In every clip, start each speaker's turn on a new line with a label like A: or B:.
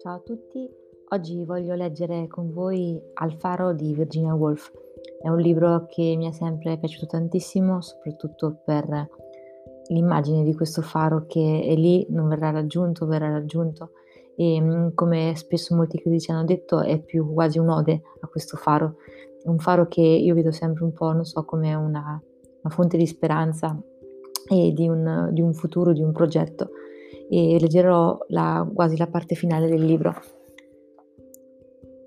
A: Ciao a tutti, oggi voglio leggere con voi Al faro di Virginia Woolf. È un libro che mi è sempre piaciuto tantissimo, soprattutto per l'immagine di questo faro che è lì, non verrà raggiunto, verrà raggiunto e mm, come spesso molti critici hanno detto è più quasi un'ode a questo faro, un faro che io vedo sempre un po', non so, come una, una fonte di speranza e di un, di un futuro, di un progetto e leggerò la, quasi la parte finale del libro.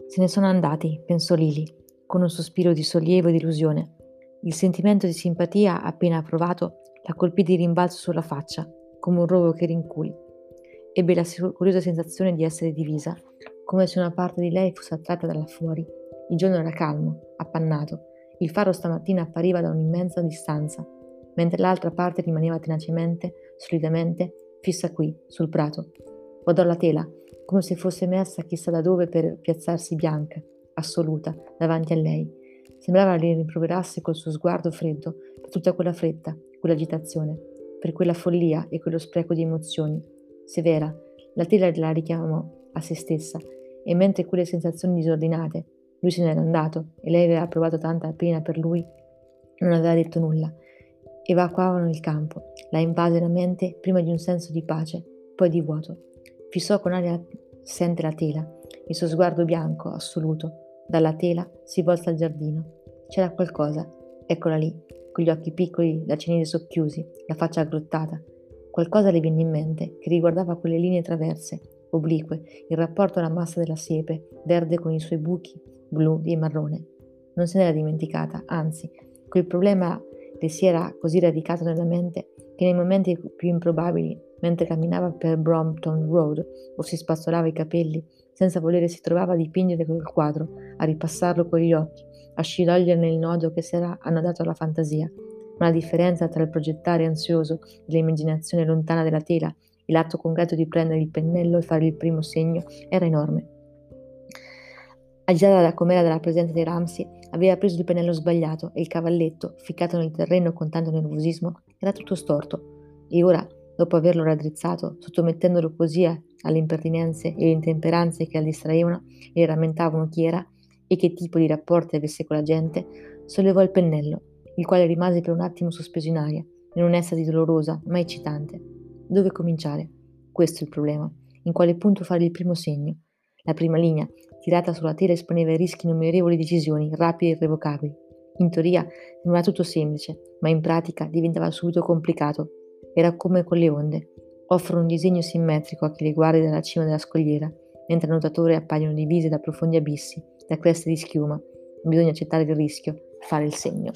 A: Se ne sono andati, pensò Lily, con un sospiro di sollievo e di illusione. Il sentimento di simpatia appena provato la colpì di rimbalzo sulla faccia, come un rovo che rinculi. Ebbe la curiosa sensazione di essere divisa, come se una parte di lei fosse attratta da là fuori. Il giorno era calmo, appannato. Il faro stamattina appariva da un'immensa distanza, mentre l'altra parte rimaneva tenacemente, solidamente, fissa qui, sul prato. Guardò la tela, come se fosse messa chissà da dove per piazzarsi bianca, assoluta, davanti a lei. Sembrava le rimproverasse col suo sguardo freddo per tutta quella fretta, quell'agitazione, per quella follia e quello spreco di emozioni. Severa, la tela la richiamò a se stessa, e mentre quelle sensazioni disordinate, lui se n'era andato e lei aveva provato tanta pena per lui, non aveva detto nulla. Evacuavano il campo, la invase la mente prima di un senso di pace, poi di vuoto. Fissò con aria assente la tela, il suo sguardo bianco, assoluto. Dalla tela si volse al giardino. C'era qualcosa, eccola lì, con gli occhi piccoli, la cenere socchiusi, la faccia aggrottata. Qualcosa le venne in mente, che riguardava quelle linee traverse, oblique, il rapporto alla massa della siepe, verde con i suoi buchi, blu e marrone. Non se n'era dimenticata, anzi, quel problema le si era così radicato nella mente che nei momenti più improbabili, mentre camminava per Brompton Road o si spazzolava i capelli, senza volere si trovava a dipingere quel quadro, a ripassarlo con gli occhi, a scioglierne il nodo che si era annodato alla fantasia. Ma la differenza tra il progettare ansioso dell'immaginazione lontana della tela e l'atto concreto di prendere il pennello e fare il primo segno era enorme. Agitata da com'era dalla presenza di Ramsey, aveva preso il pennello sbagliato e il cavalletto, ficcato nel terreno con tanto nervosismo, era tutto storto. E ora, dopo averlo raddrizzato, sottomettendolo così alle impertinenze e intemperanze che la distraevano e rammentavano chi era e che tipo di rapporti avesse con la gente, sollevò il pennello, il quale rimase per un attimo sospeso in aria, in un'estasi dolorosa ma eccitante. Dove cominciare? Questo è il problema. In quale punto fare il primo segno? La prima linea, tirata sulla tela, esponeva i rischi innumerevoli decisioni, rapide e irrevocabili. In teoria sembrava tutto semplice, ma in pratica diventava subito complicato. Era come con le onde. Offrono un disegno simmetrico a chi le guardi dalla cima della scogliera, mentre al nuotatore appaiono divise da profondi abissi, da creste di schiuma. Bisogna accettare il rischio, fare il segno.